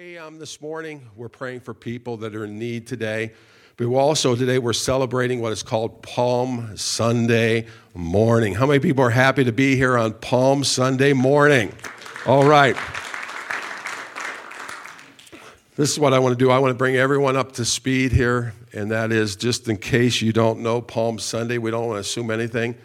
Hey, um, this morning we're praying for people that are in need today. But also today we're celebrating what is called Palm Sunday morning. How many people are happy to be here on Palm Sunday morning? All right. This is what I want to do. I want to bring everyone up to speed here, and that is just in case you don't know Palm Sunday, we don't want to assume anything.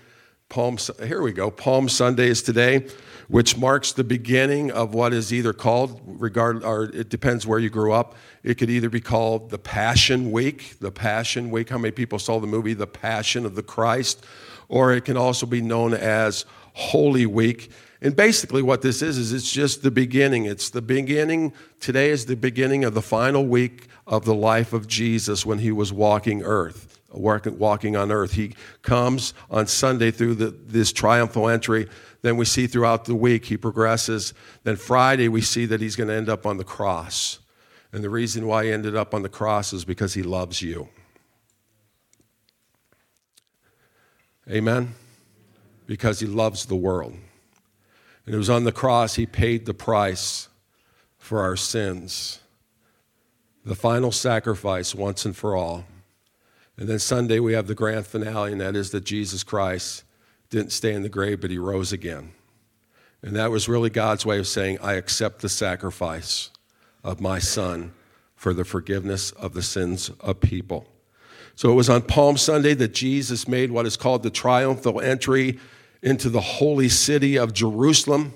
Palm here we go. Palm Sunday is today which marks the beginning of what is either called, regard, or it depends where you grew up. It could either be called the Passion Week, the Passion Week. How many people saw the movie The Passion of the Christ? Or it can also be known as Holy Week. And basically, what this is, is it's just the beginning. It's the beginning, today is the beginning of the final week of the life of Jesus when he was walking earth, walking on earth. He comes on Sunday through the, this triumphal entry then we see throughout the week he progresses. Then Friday, we see that he's going to end up on the cross. And the reason why he ended up on the cross is because he loves you. Amen? Because he loves the world. And it was on the cross he paid the price for our sins. The final sacrifice once and for all. And then Sunday we have the grand finale, and that is that Jesus Christ didn't stay in the grave, but he rose again. And that was really God's way of saying, I accept the sacrifice of my son for the forgiveness of the sins of people. So it was on Palm Sunday that Jesus made what is called the triumphal entry into the holy city of Jerusalem.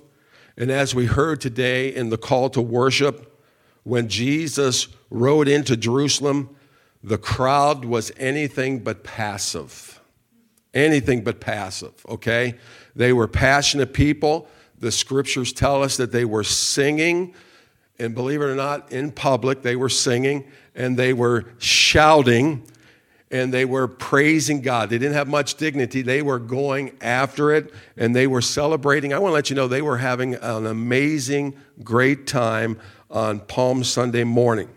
And as we heard today in the call to worship, when Jesus rode into Jerusalem, the crowd was anything but passive anything but passive, okay? They were passionate people. The scriptures tell us that they were singing, and believe it or not, in public, they were singing and they were shouting and they were praising God. They didn't have much dignity. They were going after it and they were celebrating. I want to let you know they were having an amazing, great time on Palm Sunday morning.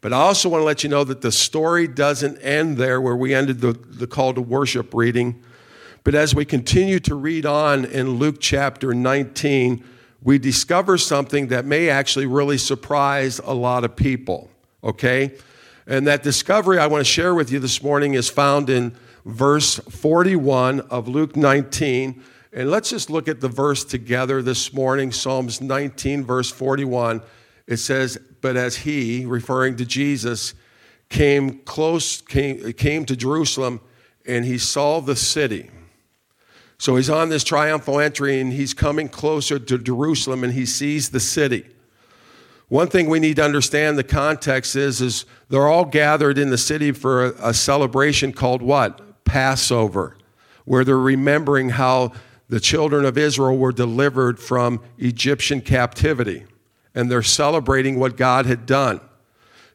But I also want to let you know that the story doesn't end there where we ended the, the call to worship reading. But as we continue to read on in Luke chapter 19, we discover something that may actually really surprise a lot of people, okay? And that discovery I want to share with you this morning is found in verse 41 of Luke 19. And let's just look at the verse together this morning Psalms 19, verse 41. It says, But as he, referring to Jesus, came close, came, came to Jerusalem, and he saw the city. So he's on this triumphal entry and he's coming closer to Jerusalem and he sees the city. One thing we need to understand the context is, is they're all gathered in the city for a, a celebration called what? Passover, where they're remembering how the children of Israel were delivered from Egyptian captivity and they're celebrating what God had done.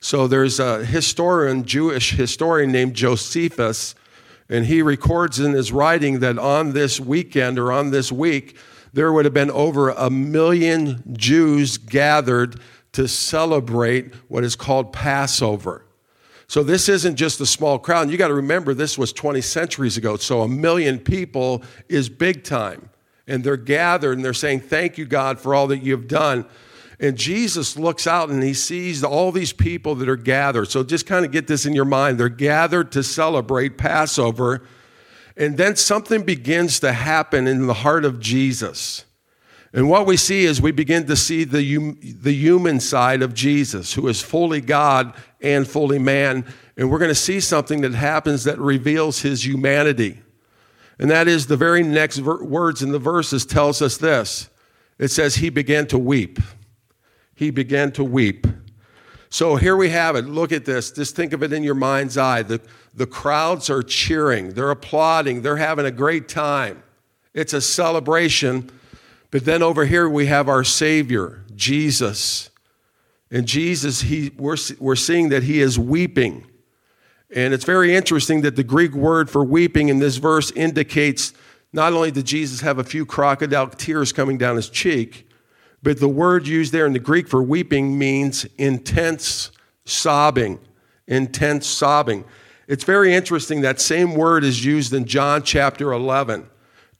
So there's a historian, Jewish historian named Josephus, and he records in his writing that on this weekend or on this week, there would have been over a million Jews gathered to celebrate what is called Passover. So this isn't just a small crowd. You got to remember this was 20 centuries ago. So a million people is big time. And they're gathered and they're saying, Thank you, God, for all that you've done. And Jesus looks out and he sees all these people that are gathered. So just kind of get this in your mind. They're gathered to celebrate Passover. And then something begins to happen in the heart of Jesus. And what we see is we begin to see the, the human side of Jesus, who is fully God and fully man. And we're going to see something that happens that reveals his humanity. And that is the very next ver- words in the verses tells us this. It says, He began to weep he began to weep. So here we have it. Look at this. Just think of it in your mind's eye. The, the crowds are cheering, they're applauding, they're having a great time. It's a celebration. But then over here we have our Savior, Jesus. And Jesus, he, we're, we're seeing that he is weeping. And it's very interesting that the Greek word for weeping in this verse indicates not only did Jesus have a few crocodile tears coming down his cheek, but the word used there in the Greek for weeping means intense sobbing. Intense sobbing. It's very interesting that same word is used in John chapter 11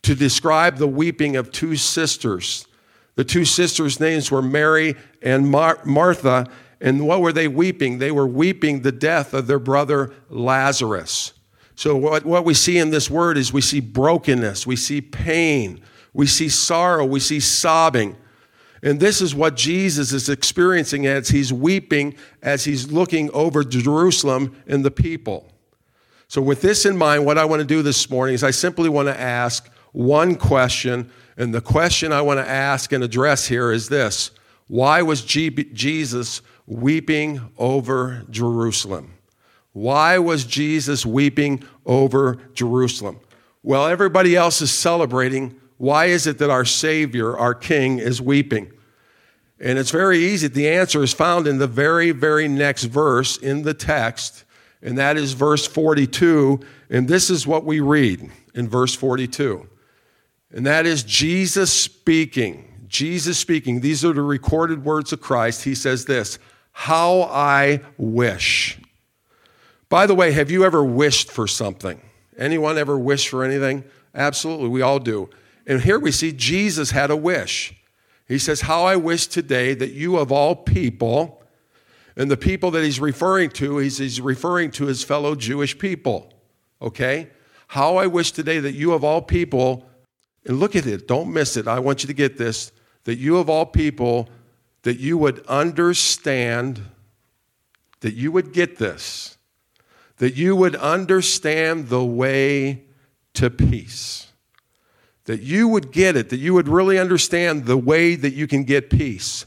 to describe the weeping of two sisters The two sisters' names were Mary and Mar- Martha. And what were they weeping? They were weeping the death of their brother Lazarus. So, what, what we see in this word is we see brokenness, we see pain, we see sorrow, we see sobbing. And this is what Jesus is experiencing as he's weeping, as he's looking over Jerusalem and the people. So, with this in mind, what I want to do this morning is I simply want to ask one question. And the question I want to ask and address here is this Why was Jesus weeping over Jerusalem? Why was Jesus weeping over Jerusalem? Well, everybody else is celebrating. Why is it that our Savior, our King, is weeping? And it's very easy. The answer is found in the very, very next verse in the text, and that is verse 42. And this is what we read in verse 42. And that is Jesus speaking. Jesus speaking. These are the recorded words of Christ. He says this How I wish. By the way, have you ever wished for something? Anyone ever wish for anything? Absolutely, we all do. And here we see Jesus had a wish. He says, How I wish today that you of all people, and the people that he's referring to, he's, he's referring to his fellow Jewish people. Okay? How I wish today that you of all people, and look at it, don't miss it. I want you to get this that you of all people, that you would understand, that you would get this that you would understand the way to peace. That you would get it, that you would really understand the way that you can get peace.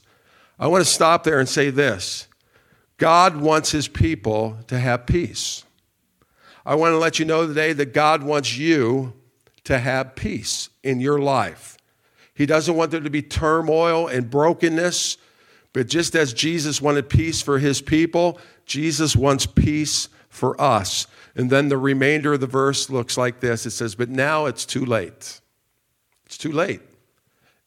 I want to stop there and say this God wants his people to have peace. I want to let you know today that God wants you to have peace in your life. He doesn't want there to be turmoil and brokenness, but just as Jesus wanted peace for his people, Jesus wants peace for us. And then the remainder of the verse looks like this it says, But now it's too late. It's too late.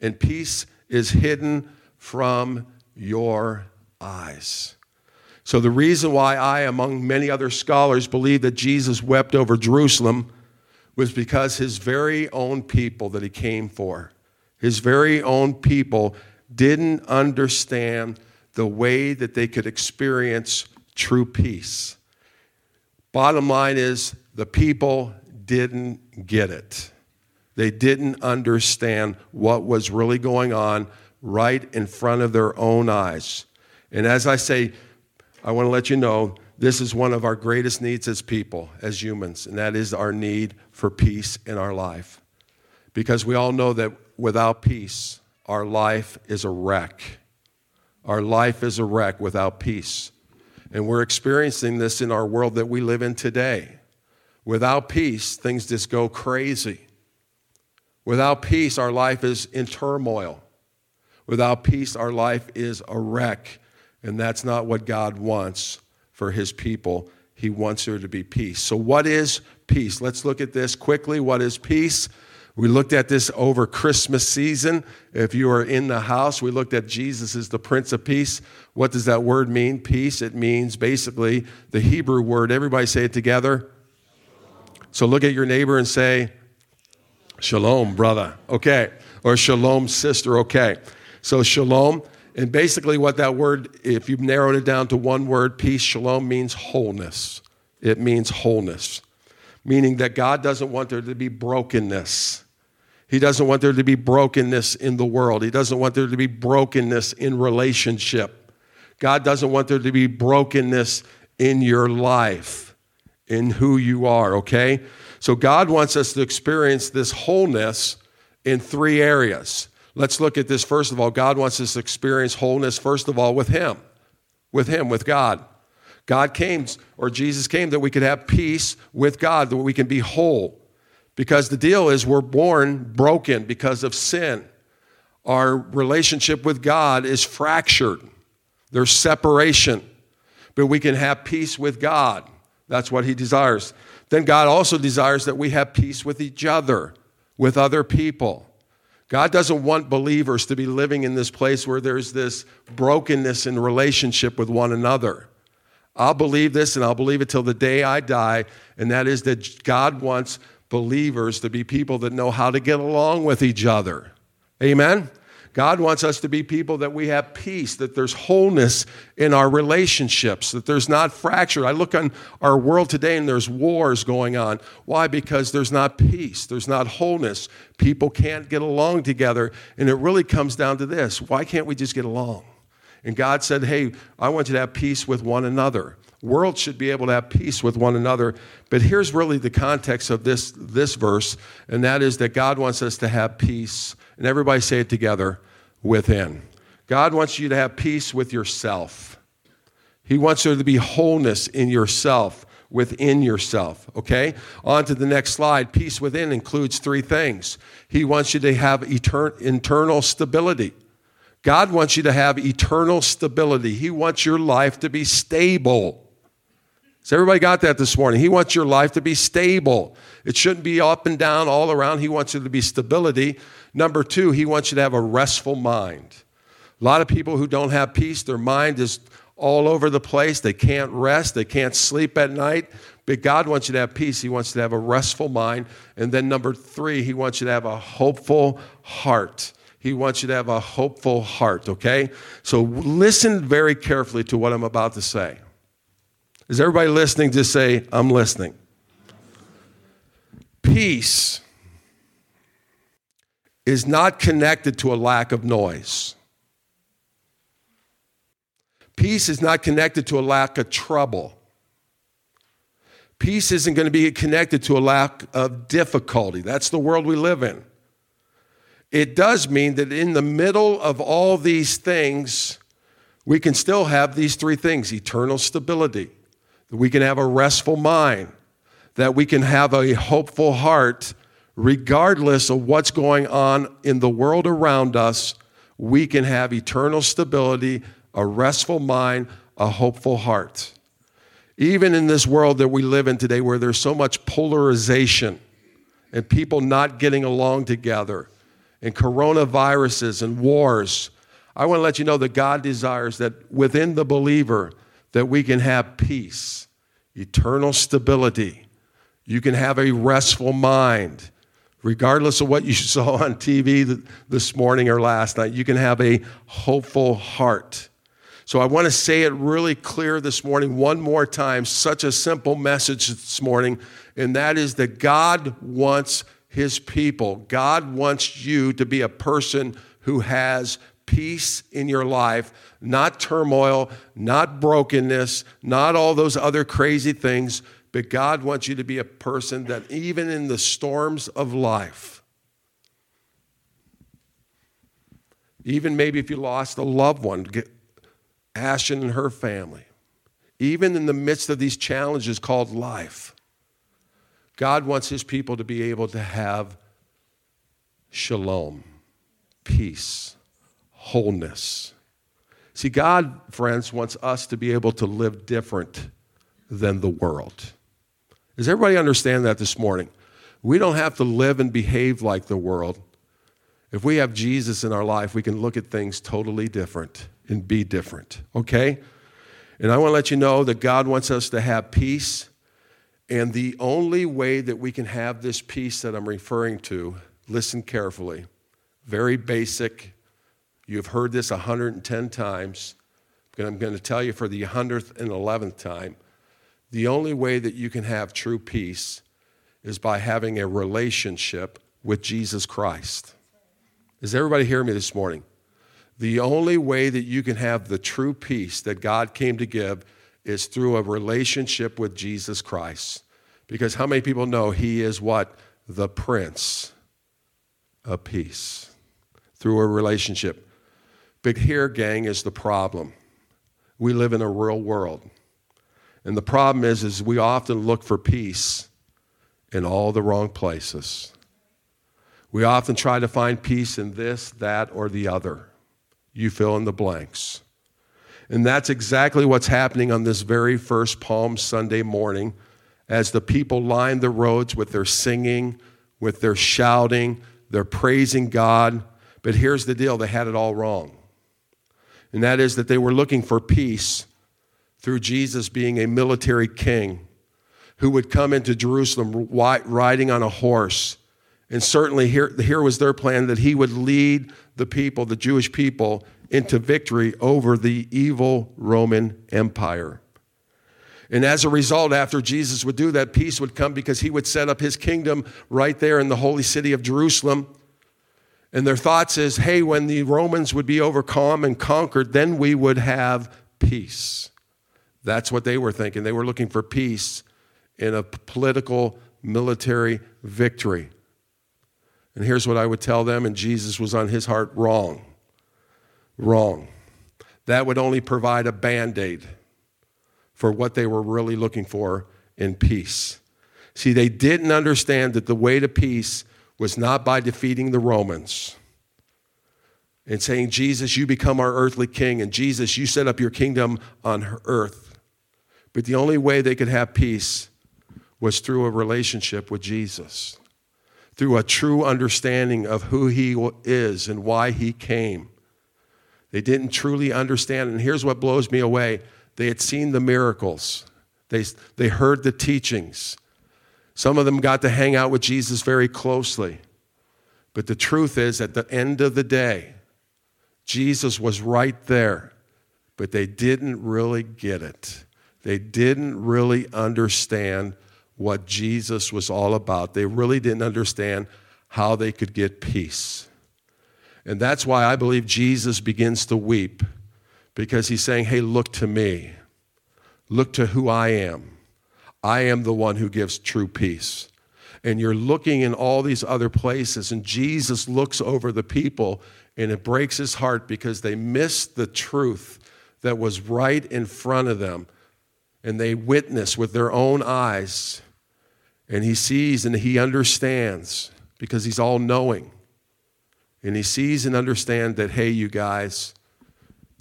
And peace is hidden from your eyes. So, the reason why I, among many other scholars, believe that Jesus wept over Jerusalem was because his very own people that he came for, his very own people, didn't understand the way that they could experience true peace. Bottom line is the people didn't get it. They didn't understand what was really going on right in front of their own eyes. And as I say, I want to let you know this is one of our greatest needs as people, as humans, and that is our need for peace in our life. Because we all know that without peace, our life is a wreck. Our life is a wreck without peace. And we're experiencing this in our world that we live in today. Without peace, things just go crazy. Without peace, our life is in turmoil. Without peace, our life is a wreck. And that's not what God wants for his people. He wants there to be peace. So, what is peace? Let's look at this quickly. What is peace? We looked at this over Christmas season. If you are in the house, we looked at Jesus as the Prince of Peace. What does that word mean? Peace. It means basically the Hebrew word. Everybody say it together. So look at your neighbor and say, Shalom, brother. Okay. Or Shalom, sister. Okay. So Shalom. And basically, what that word, if you've narrowed it down to one word, peace, shalom means wholeness. It means wholeness meaning that God doesn't want there to be brokenness. He doesn't want there to be brokenness in the world. He doesn't want there to be brokenness in relationship. God doesn't want there to be brokenness in your life, in who you are, okay? So God wants us to experience this wholeness in three areas. Let's look at this first of all. God wants us to experience wholeness, first of all, with Him, with Him, with God. God came, or Jesus came, that we could have peace with God, that we can be whole. Because the deal is we're born broken because of sin. Our relationship with God is fractured, there's separation. But we can have peace with God. That's what He desires. Then God also desires that we have peace with each other, with other people. God doesn't want believers to be living in this place where there's this brokenness in relationship with one another. I'll believe this and I'll believe it till the day I die, and that is that God wants believers to be people that know how to get along with each other. Amen? God wants us to be people that we have peace, that there's wholeness in our relationships, that there's not fracture. I look on our world today and there's wars going on. Why? Because there's not peace, there's not wholeness. People can't get along together. And it really comes down to this why can't we just get along? And God said, Hey, I want you to have peace with one another. World should be able to have peace with one another. But here's really the context of this, this verse, and that is that God wants us to have peace. And everybody say it together within. God wants you to have peace with yourself. He wants there to be wholeness in yourself, within yourself. Okay? On to the next slide. Peace within includes three things. He wants you to have etern- internal stability. God wants you to have eternal stability. He wants your life to be stable. So, everybody got that this morning? He wants your life to be stable. It shouldn't be up and down all around. He wants you to be stability. Number two, he wants you to have a restful mind. A lot of people who don't have peace, their mind is all over the place. They can't rest, they can't sleep at night. But God wants you to have peace. He wants you to have a restful mind. And then number three, He wants you to have a hopeful heart. He wants you to have a hopeful heart, okay? So listen very carefully to what I'm about to say. Is everybody listening? Just say, I'm listening. Peace is not connected to a lack of noise. Peace is not connected to a lack of trouble. Peace isn't going to be connected to a lack of difficulty. That's the world we live in. It does mean that in the middle of all these things, we can still have these three things eternal stability, that we can have a restful mind, that we can have a hopeful heart, regardless of what's going on in the world around us. We can have eternal stability, a restful mind, a hopeful heart. Even in this world that we live in today, where there's so much polarization and people not getting along together, and coronaviruses and wars, I want to let you know that God desires that within the believer that we can have peace, eternal stability. You can have a restful mind. Regardless of what you saw on TV this morning or last night, you can have a hopeful heart. So I want to say it really clear this morning, one more time. Such a simple message this morning, and that is that God wants his people. God wants you to be a person who has peace in your life, not turmoil, not brokenness, not all those other crazy things, but God wants you to be a person that even in the storms of life, even maybe if you lost a loved one, Ashton and her family, even in the midst of these challenges called life, God wants his people to be able to have shalom, peace, wholeness. See, God, friends, wants us to be able to live different than the world. Does everybody understand that this morning? We don't have to live and behave like the world. If we have Jesus in our life, we can look at things totally different and be different, okay? And I want to let you know that God wants us to have peace and the only way that we can have this peace that I'm referring to, listen carefully, very basic. You've heard this 110 times, but I'm going to tell you for the 100th and 11th time. The only way that you can have true peace is by having a relationship with Jesus Christ. Does everybody hear me this morning? The only way that you can have the true peace that God came to give is through a relationship with Jesus Christ. Because how many people know he is what? The Prince of Peace through a relationship. But here, gang, is the problem. We live in a real world. And the problem is, is we often look for peace in all the wrong places. We often try to find peace in this, that, or the other. You fill in the blanks. And that's exactly what's happening on this very first Palm Sunday morning as the people lined the roads with their singing, with their shouting, their praising God. But here's the deal they had it all wrong. And that is that they were looking for peace through Jesus being a military king who would come into Jerusalem riding on a horse. And certainly here, here was their plan that he would lead the people, the Jewish people, into victory over the evil Roman Empire. And as a result, after Jesus would do that, peace would come because he would set up his kingdom right there in the holy city of Jerusalem. And their thoughts is, hey, when the Romans would be overcome and conquered, then we would have peace. That's what they were thinking. They were looking for peace in a political, military victory. And here's what I would tell them, and Jesus was on his heart wrong. Wrong. That would only provide a band aid for what they were really looking for in peace. See, they didn't understand that the way to peace was not by defeating the Romans and saying, Jesus, you become our earthly king, and Jesus, you set up your kingdom on earth. But the only way they could have peace was through a relationship with Jesus, through a true understanding of who he is and why he came. They didn't truly understand. And here's what blows me away they had seen the miracles, they, they heard the teachings. Some of them got to hang out with Jesus very closely. But the truth is, at the end of the day, Jesus was right there, but they didn't really get it. They didn't really understand what Jesus was all about. They really didn't understand how they could get peace. And that's why I believe Jesus begins to weep because he's saying, Hey, look to me. Look to who I am. I am the one who gives true peace. And you're looking in all these other places, and Jesus looks over the people, and it breaks his heart because they missed the truth that was right in front of them. And they witness with their own eyes. And he sees and he understands because he's all knowing. And he sees and understands that, hey, you guys,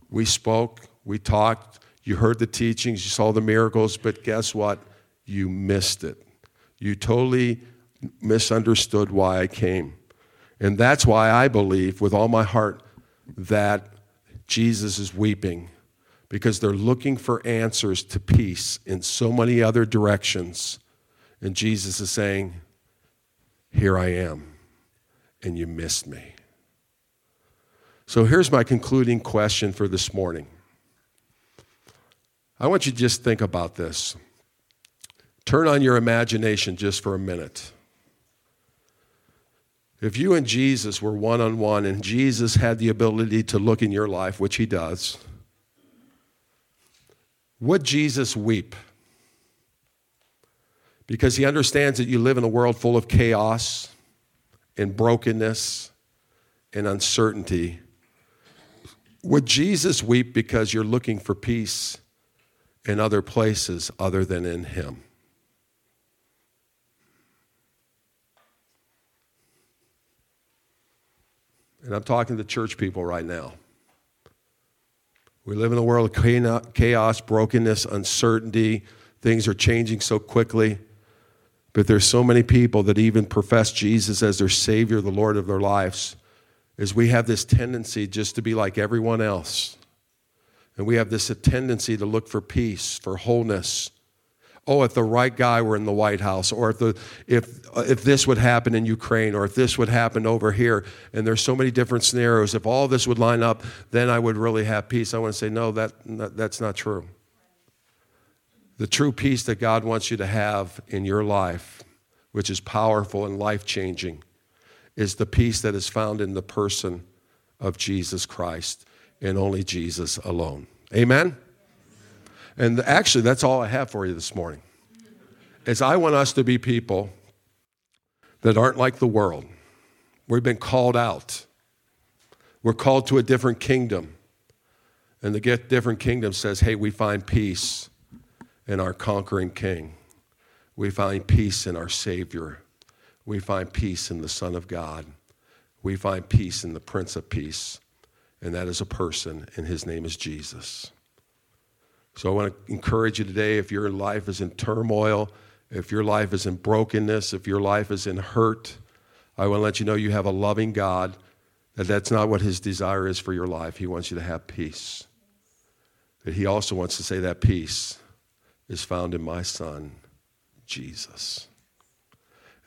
we spoke, we talked, you heard the teachings, you saw the miracles, but guess what? You missed it. You totally misunderstood why I came. And that's why I believe with all my heart that Jesus is weeping because they're looking for answers to peace in so many other directions. And Jesus is saying, Here I am, and you missed me. So here's my concluding question for this morning. I want you to just think about this. Turn on your imagination just for a minute. If you and Jesus were one on one and Jesus had the ability to look in your life, which he does, would Jesus weep? Because he understands that you live in a world full of chaos and brokenness and uncertainty. Would Jesus weep because you're looking for peace in other places other than in Him? And I'm talking to church people right now. We live in a world of chaos, brokenness, uncertainty. Things are changing so quickly. But there's so many people that even profess Jesus as their Savior, the Lord of their lives is we have this tendency just to be like everyone else. And we have this tendency to look for peace, for wholeness. Oh, if the right guy were in the White House, or if, the, if, uh, if this would happen in Ukraine, or if this would happen over here, and there's so many different scenarios, if all this would line up, then I would really have peace. I want to say, no, that, that's not true. The true peace that God wants you to have in your life, which is powerful and life changing, is the peace that is found in the person of Jesus Christ and only Jesus alone. Amen? And actually, that's all I have for you this morning. Is I want us to be people that aren't like the world. We've been called out. We're called to a different kingdom. And the different kingdom says, hey, we find peace in our conquering king. We find peace in our Savior we find peace in the Son of God. We find peace in the Prince of Peace, and that is a person, and his name is Jesus. So I want to encourage you today if your life is in turmoil, if your life is in brokenness, if your life is in hurt, I want to let you know you have a loving God, that that's not what his desire is for your life. He wants you to have peace. That he also wants to say that peace is found in my Son, Jesus.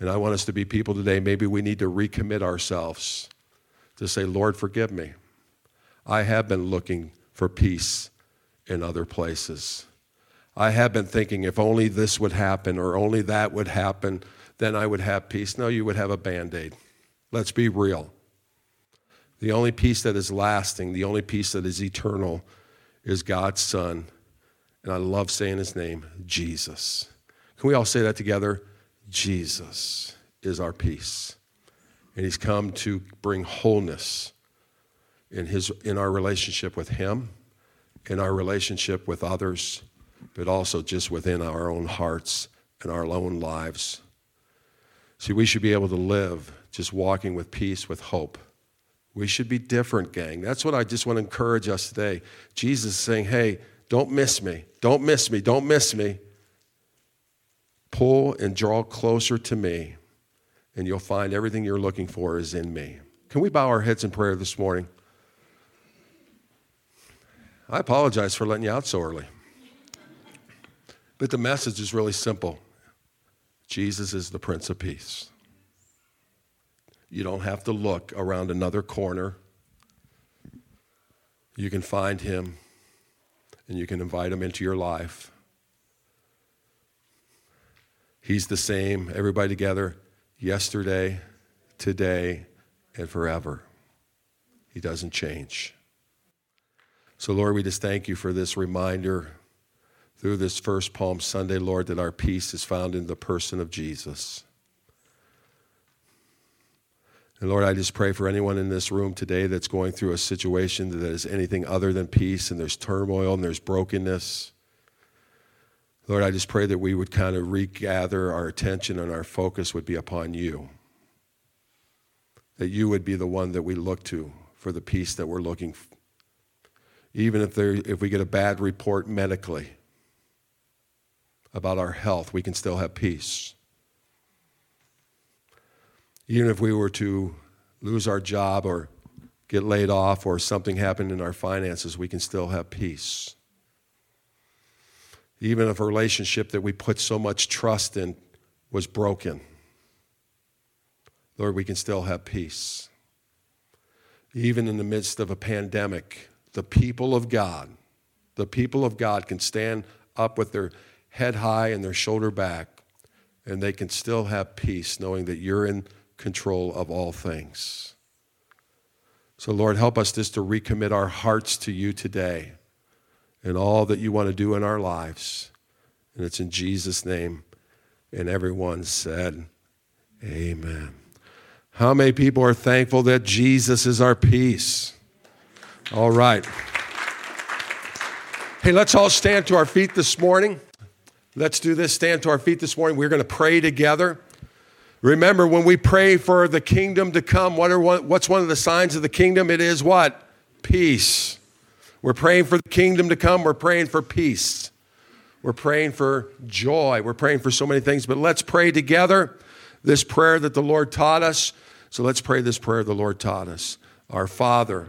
And I want us to be people today, maybe we need to recommit ourselves to say, Lord, forgive me. I have been looking for peace in other places. I have been thinking if only this would happen or only that would happen, then I would have peace. No, you would have a band aid. Let's be real. The only peace that is lasting, the only peace that is eternal, is God's Son. And I love saying his name, Jesus. Can we all say that together? Jesus is our peace. And he's come to bring wholeness in, his, in our relationship with him, in our relationship with others, but also just within our own hearts and our own lives. See, we should be able to live just walking with peace, with hope. We should be different, gang. That's what I just want to encourage us today. Jesus is saying, hey, don't miss me. Don't miss me. Don't miss me. Pull and draw closer to me, and you'll find everything you're looking for is in me. Can we bow our heads in prayer this morning? I apologize for letting you out so early. But the message is really simple Jesus is the Prince of Peace. You don't have to look around another corner. You can find him and you can invite him into your life. He's the same, everybody together, yesterday, today, and forever. He doesn't change. So, Lord, we just thank you for this reminder through this first Palm Sunday, Lord, that our peace is found in the person of Jesus. And Lord, I just pray for anyone in this room today that's going through a situation that is anything other than peace and there's turmoil and there's brokenness. Lord, I just pray that we would kind of regather our attention and our focus would be upon you. That you would be the one that we look to for the peace that we're looking for. Even if, if we get a bad report medically about our health, we can still have peace. Even if we were to lose our job or get laid off or something happened in our finances, we can still have peace. Even if a relationship that we put so much trust in was broken, Lord, we can still have peace. Even in the midst of a pandemic, the people of God, the people of God can stand up with their head high and their shoulder back, and they can still have peace knowing that you're in control of all things. So, Lord, help us just to recommit our hearts to you today and all that you want to do in our lives. And it's in Jesus' name. And everyone said, Amen. How many people are thankful that Jesus is our peace? All right. Hey, let's all stand to our feet this morning. Let's do this. Stand to our feet this morning. We're going to pray together. Remember, when we pray for the kingdom to come, what are one, what's one of the signs of the kingdom? It is what? Peace. We're praying for the kingdom to come. We're praying for peace. We're praying for joy. We're praying for so many things. But let's pray together this prayer that the Lord taught us. So let's pray this prayer the Lord taught us. Our Father,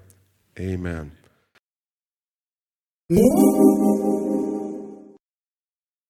Amen.